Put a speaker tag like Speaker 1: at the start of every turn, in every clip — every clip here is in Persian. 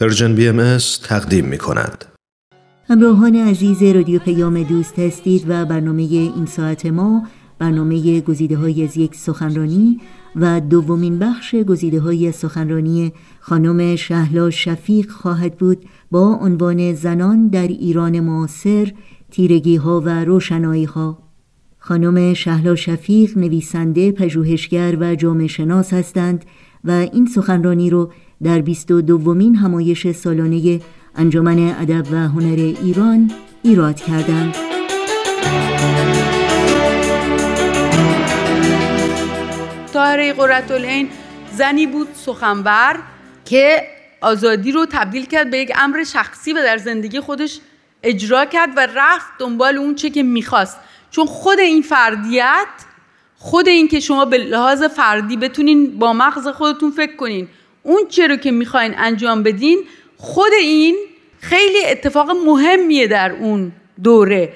Speaker 1: Persian BMS تقدیم می کند.
Speaker 2: همراهان عزیز رادیو پیام دوست هستید و برنامه این ساعت ما برنامه گزیده های از یک سخنرانی و دومین بخش گزیده های سخنرانی خانم شهلا شفیق خواهد بود با عنوان زنان در ایران معاصر تیرگی ها و روشنایی ها خانم شهلا شفیق نویسنده پژوهشگر و جامعه شناس هستند و این سخنرانی رو در بیست و دومین همایش سالانه انجمن ادب و هنر ایران ایراد کردند.
Speaker 3: طاهره قرتالعین زنی بود سخنور که آزادی رو تبدیل کرد به یک امر شخصی و در زندگی خودش اجرا کرد و رفت دنبال اون چه که می‌خواست چون خود این فردیت خود این که شما به لحاظ فردی بتونین با مغز خودتون فکر کنین. اون چه رو که می‌خواین انجام بدین خود این خیلی اتفاق مهمیه در اون دوره.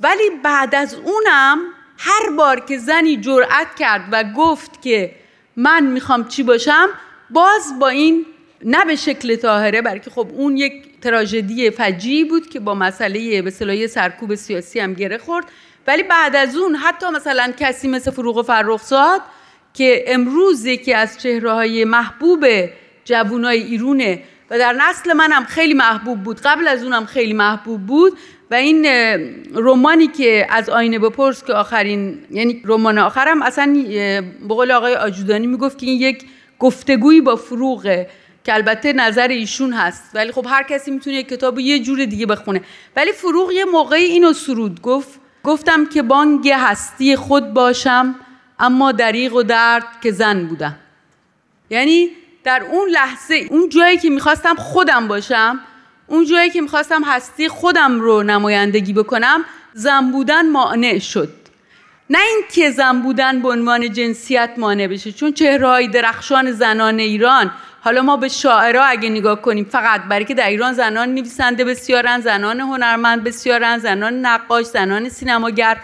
Speaker 3: ولی بعد از اونم هر بار که زنی جرأت کرد و گفت که من می‌خوام چی باشم باز با این نه به شکل طاهره بلکه خب اون یک تراژدی فجی بود که با مسئله به سرکوب سیاسی هم گره خورد. ولی بعد از اون حتی مثلا کسی مثل فروغ فرخزاد که امروز یکی از چهره های محبوب جوانای ایرونه و در نسل منم خیلی محبوب بود قبل از اونم خیلی محبوب بود و این رمانی که از آینه بپرس که آخرین یعنی رمان آخرم اصلا به قول آقای آجودانی می‌گفت که این یک گفتگویی با فروغه. که البته نظر ایشون هست. ولی خب هر کسی می‌تونه کتاب یه جور دیگه بخونه. ولی فروغ یه موقعی اینو سرود گفت. گفتم که بانگ هستی خود باشم اما دریغ و درد که زن بودم. یعنی در اون لحظه اون جایی که می‌خواستم خودم باشم اون جایی که می‌خواستم هستی خودم رو نمایندگی بکنم زن بودن مانع شد. نه اینکه زن بودن به عنوان جنسیت مانع بشه چون چهرههای درخشان زنان ایران حالا ما به شاعرها اگه نگاه کنیم فقط برای که در ایران زنان نویسنده بسیارن زنان هنرمند بسیارن زنان نقاش زنان سینماگر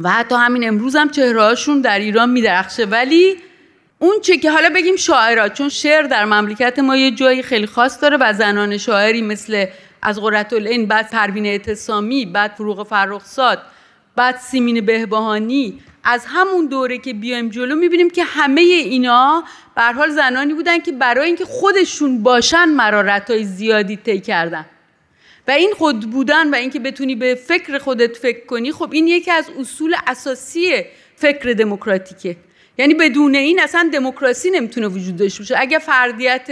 Speaker 3: و حتی همین امروز هم چهرهاشون در ایران میدرخشه. ولی اون چه که حالا بگیم شاعرها چون شعر در مملکت ما یه جایی خیلی خاص داره و زنان شاعری مثل از قررت العین بعد پروین اعتصامی بعد فروغ فرخزاد بعد سیمین بهبهانی از همون دوره که بیایم جلو می‌بینیم که همه اینا به حال زنانی بودن که برای اینکه خودشون باشن مرارت های زیادی طی کردن. و این خود بودن و اینکه بتونی به فکر خودت فکر کنی خب این یکی از اصول اساسی فکر دموکراتیکه. یعنی بدون این اصلا دموکراسی نمی‌تونه وجود داشته باشه. اگه فردیت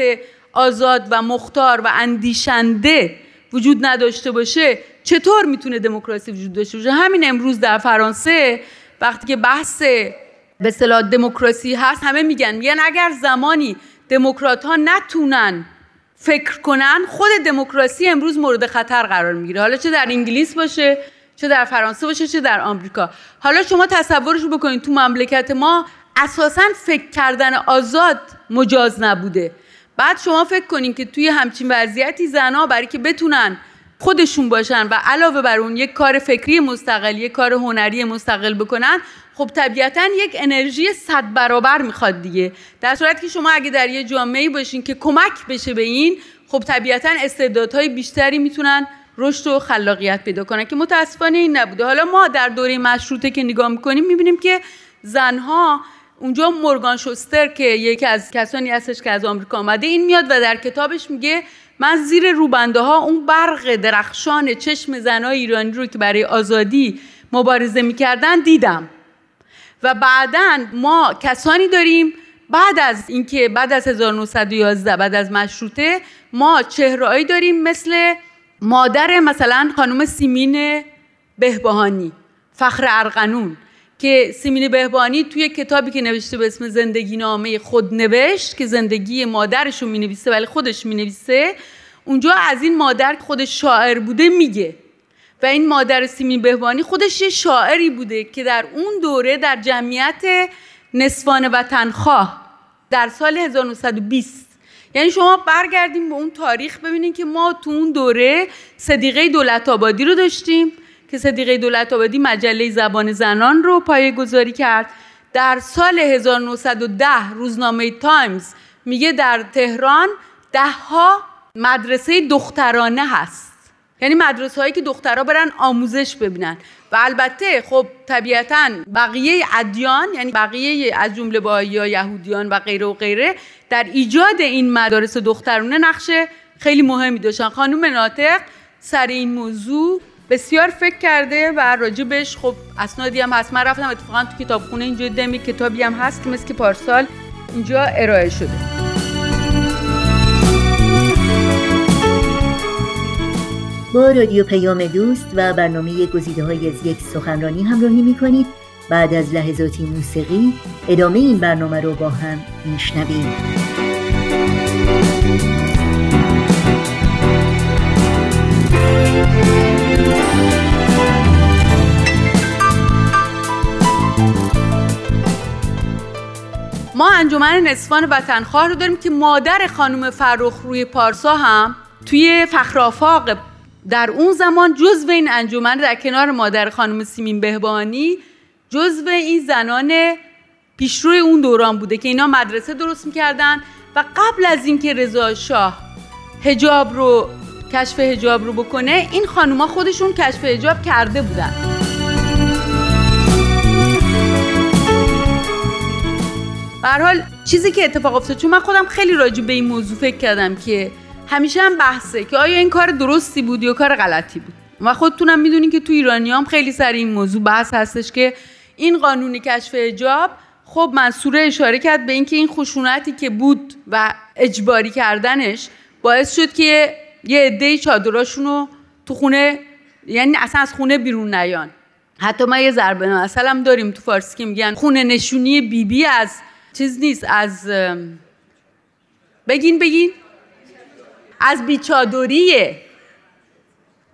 Speaker 3: آزاد و مختار و اندیشنده وجود نداشته باشه چطور می‌تونه دموکراسی وجود داشته باشه؟ همین امروز در فرانسه وقتی که بحث به صلاح دموکراسی هست همه میگن میگن اگر زمانی دموکرات ها نتونن فکر کنن خود دموکراسی امروز مورد خطر قرار می‌گیره. حالا چه در انگلیس باشه چه در فرانسه باشه چه در آمریکا. حالا شما تصورش بکنید تو مملکت ما اساسا فکر کردن آزاد مجاز نبوده. بعد شما فکر کنین که توی همچین وضعیتی زنها برای که بتونن خودشون باشن و علاوه بر اون یک کار فکری مستقل یک کار هنری مستقل بکنن خب طبیعتا یک انرژی صد برابر می‌خواد دیگه. در صورتی که شما اگه در یه جامعه باشین که کمک بشه به این خب طبیعتا استعدادهای بیشتری می‌تونن رشد و خلاقیت پیدا کنن که متاسفانه این نبوده. حالا ما در دوره مشروطه که نگاه می‌کنیم می‌بینیم که زنها اونجا مورگان شوستر که یکی از کسانی هستش که از آمریکا آمده این میاد و در کتابش میگه من زیر روبنده ها اون برق درخشان چشم زنای ایرانی رو که برای آزادی مبارزه می‌کردن دیدم. و بعدا ما کسانی داریم بعد از اینکه بعد از 1911 بعد از مشروطه ما چهرهایی داریم مثل مادر مثلا خانم سیمین بهبهانی فخر ارقنون که سیمین بهبانی توی کتابی که نوشته به اسم زندگی نامه خود نوشت که زندگی مادرش رو می نویسه ولی خودش می نویسه اونجا از این مادر خودش شاعر بوده میگه. و این مادر سیمین بهبانی خودش یه شاعری بوده که در اون دوره در جمعیت نسوان وطنخواه در سال 1920 یعنی شما برگردیم به اون تاریخ ببینید که ما تو اون دوره صدیقه دولت آبادی رو داشتیم. که صدیقه دولت آبادی مجله زبان زنان رو پایه گذاری کرد. در سال 1910 روزنامه تایمز میگه در تهران ده ها مدرسه دخترانه هست. یعنی مدرسه هایی که دخترها برن آموزش ببینن. و البته خب طبیعتا بقیه ادیان یعنی بقیه از جمله باهایی یا یهودیان و غیره و غیره در ایجاد این مدارس دخترانه نقش خیلی مهمی داشتن. خانم ناطق سر این موضوع بسیار فکر کرده و راجبش خب اسنادی هم هست. من رفتم اتفاقا تو کتابخونه اینجا دمی کتابی هم هست که مثل که پارسال اینجا ارائه شده.
Speaker 2: با رادیو پیام دوست و برنامه گزیده های از یک سخنرانی همراهی می کنید بعد از لحظاتی موسیقی ادامه این برنامه رو با هم میشنویم.
Speaker 3: ما انجمن نصفان وطنخواه رو داریم که مادر خانم فرخ روی پارسا هم توی فخرافاق در اون زمان جزو این انجمن در کنار مادر خانم سیمین بهبانی جزو این زنان پیشروی اون دوران بوده که اینا مدرسه درست می‌کردن و قبل از اینکه رضا شاه هجاب رو کشف هجاب رو بکنه این خانوما خودشون کشف هجاب کرده بودن. به حال چیزی که اتفاق افتاد چون من خودم خیلی راجع به این موضوع فکر کردم که همیشه هم بحثه که آیا این کار درستی بود یا کار غلطی بود. و خودتونم می‌دونین که تو ایرانی هم خیلی سر این موضوع بحث هستش که این قانون کشف اجاب خب منصوره اشاره کرد به اینکه این خشونتی که بود و اجباری کردنش باعث شد که یه عده چادراشون رو تو خونه یعنی اصلا از خونه بیرون نیان. حتی ما یه ضربه مثلا داریم تو فارسی که میگن خونه نشونی بیبی بی از چیز نیست. از بگین بگین. از بیچادریه.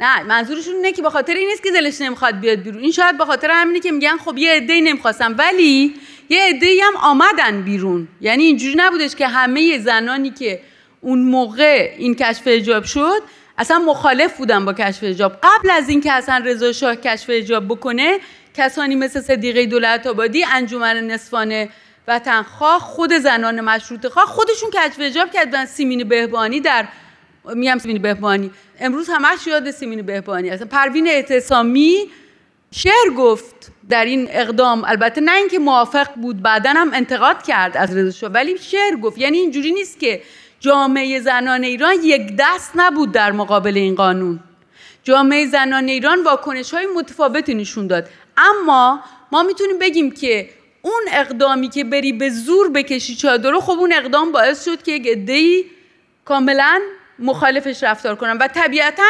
Speaker 3: نه منظورشون اینه که به خاطر این نیست که دلش نمی‌خواد بیاد بیرون. این شاید به خاطر همینه که میگن خب یه عده‌ای نمی‌خواستم ولی یه عده‌ای هم آمدن بیرون. یعنی اینجوری نبودش که همه زنانی که اون موقع این کشف اجاب شد اصلا مخالف بودن با کشف اجاب قبل از اینکه اصلا رضا شاه کشف اجاب بکنه کسانی مثل صدیقه دولت آبادی انجمن نصفانه وطنخواه خود زنان مشروط خواه خودشون کشف اجاب کردن سیمین بهبانی در میگم سیمین بهبانی. امروز همش یاد سیمین بهبانی اصلا پروین اعتصامی شعر گفت در این اقدام. البته نه اینکه موافق بود بعدا هم انتقاد کرد از رضا ولی شعر گفت. یعنی اینجوری نیست که جامعه زنان ایران یک دست نبود در مقابل این قانون. جامعه زنان ایران واکنش های متفاوتی نشون داد. اما ما می‌تونیم بگیم که اون اقدامی که بری به زور بکشی چادر رو خب اون اقدام باعث شد که عده‌ای کاملا مخالفش رفتار کنن. و طبیعتا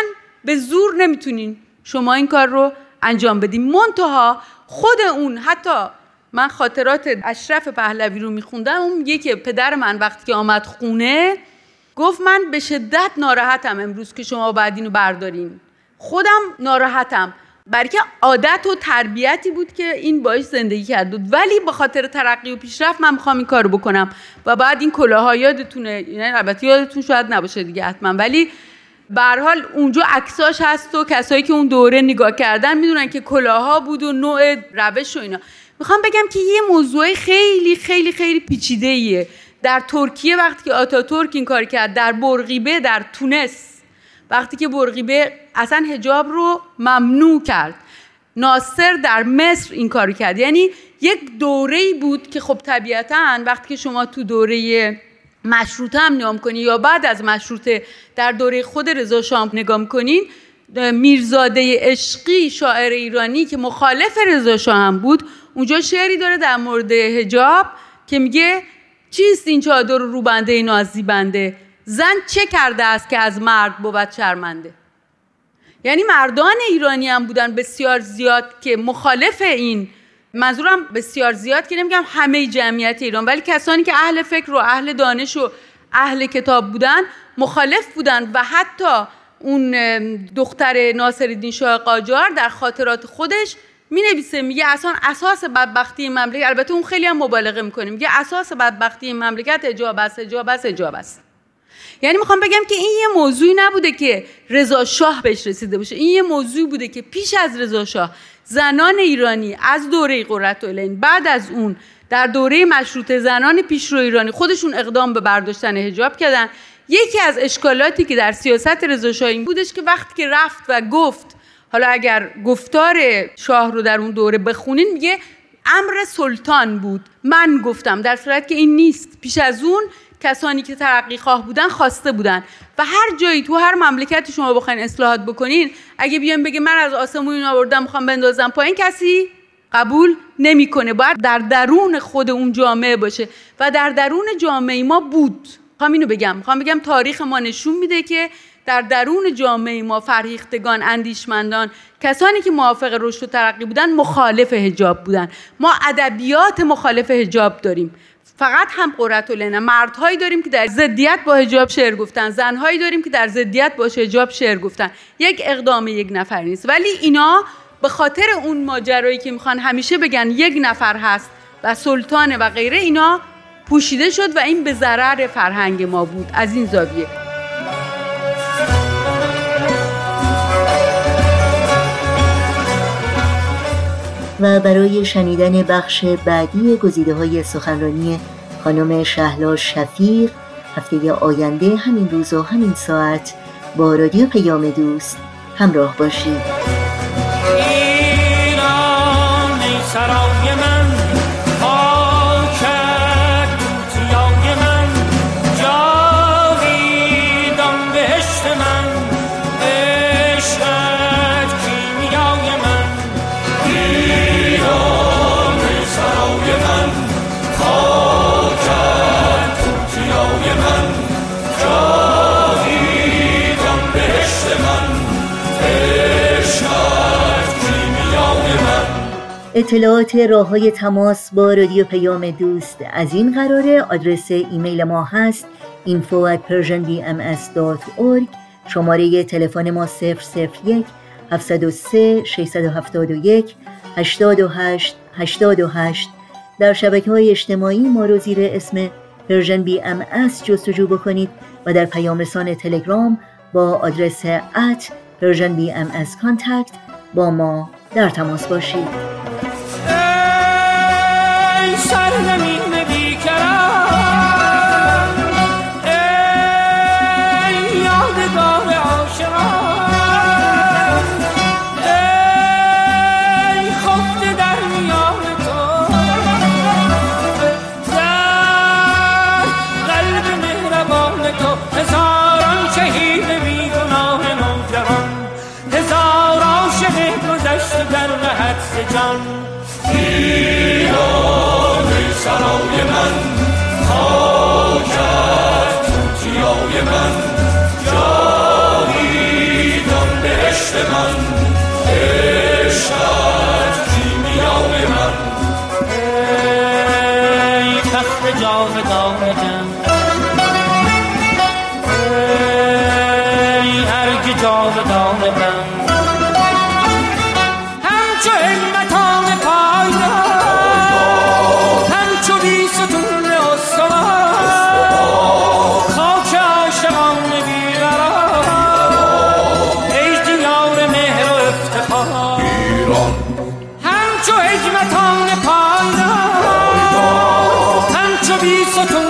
Speaker 3: به زور نمی‌تونین شما این کار رو انجام بدین. منتها خود اون حتی من خاطرات اشرف پهلوی رو میخوندم اون میگه که پدر من وقتی که آمد خونه گفت من به شدت ناراحتم امروز که شما باید اینو بردارین. خودم ناراحتم. برای که عادت و تربیتی بود که این باش زندگی کرد بود. ولی به خاطر ترقی و پیشرفت من می‌خوام این کارو بکنم و بعد این کلاها یادتونه یعنی البته یادتون شاید نباشه دیگه حتما ولی به حال اونجا عکساش هست و کسایی که اون دوره نگاه کردن می‌دونن که کلاها بود و نوع روش و اینا. می‌خوام بگم که یه موضوع خیلی خیلی خیلی پیچیده ایه در ترکیه وقتی که آتاتورک این کار کرد در برقیبه در تونس وقتی که برقیبه اصلا هجاب رو ممنوع کرد. ناصر در مصر این کارو کرد. یعنی یک دوره بود که خب طبیعتا وقتی که شما تو دوره مشروطه هم نگاه کنی یا بعد از مشروطه در دوره خود رضا شاه نگاه کنین میرزاده عشقی شاعر ایرانی که مخالف رضا شاه هم بود اونجا شعری داره در مورد هجاب که میگه چیست این چادر رو بنده نازی بنده؟ زن چه کرده است که از مرد بود شرمنده؟ یعنی مردان ایرانی هم بودن بسیار زیاد که مخالف این منظورم بسیار زیاد که نمیگم همه جمعیت ایران ولی کسانی که اهل فکر و اهل دانش و اهل کتاب بودن مخالف بودن و حتی اون دختر ناصرالدین شاه قاجار در خاطرات خودش می نویسه میگه اصلا اساس بدبختی مملکت البته اون خیلی هم مبالغه می‌کنه میگه اساس بدبختی مملکت اجاب است اجاب است اجاب است. یعنی می‌خوام بگم که این یه موضوعی نبوده که رضا شاه بهش رسیده باشه. این یه موضوعی بوده که پیش از رضا شاه زنان ایرانی از دوره قرتالعین بعد از اون در دوره مشروطه زنان پیشرو ایرانی خودشون اقدام به برداشتن حجاب کردن. یکی از اشکالاتی که در سیاست رضا این بودش که وقتی که رفت و گفت حالا اگر گفتار شاه رو در اون دوره بخونین میگه امر سلطان بود. من گفتم در صورت که این نیست. پیش از اون کسانی که ترقی خواه بودن خواسته بودن. و هر جایی تو هر مملکتی شما بخواین اصلاحات بکنین اگه بیان بگه من از آسمون این آوردم می‌خوام بندازم پایین کسی قبول نمی‌کنه. باید در درون خود اون جامعه باشه. و در درون جامعه ما بود. می‌خوام اینو بگم. می‌خوام بگم تاریخ ما نشون میده که در درون جامعه ما فرهیختگان اندیشمندان کسانی که موافق رشد و ترقی بودن مخالف حجاب بودن. ما ادبیات مخالف حجاب داریم. فقط هم لنه. مردهایی داریم که در ضدیت با حجاب شعر گفتن. زنهایی داریم که در ضدیت با حجاب شعر گفتن. یک اقدام یک نفر نیست. ولی اینا به خاطر اون ماجرایی که می‌خوان همیشه بگن یک نفر هست و سلطانه و غیره اینا پوشیده شد و این به ضرر فرهنگ ما بود. از این زاویه.
Speaker 2: و برای شنیدن بخش بعدی گزیده های سخنرانی خانم شهلا شفیق هفته آینده همین روز و همین ساعت با رادیو پیام دوست همراه باشید. اطلاعات راه های تماس با رادیو پیام دوست. از این قراره آدرس ایمیل ما هست info at persianbms.org شماره تلفن ما 001 703 671 828 828 در شبکه های اجتماعی ما رو زیر اسم Persian BMS جستجو بکنید و در پیام رسان تلگرام با آدرس at Persian BMS با ما در تماس باشید.
Speaker 4: سرزمین بیکران. ای یادگار عاشقان. ای خفته در میان تو. در قلب مهربان تو. هزاران شهید بیگناه نوجوان. هزار عاشق گذشته در حدس جان. سرای من خاکت توتیای من. جاویدان بهشت من عشقت کیمیای من. ای تخت جاودان جم من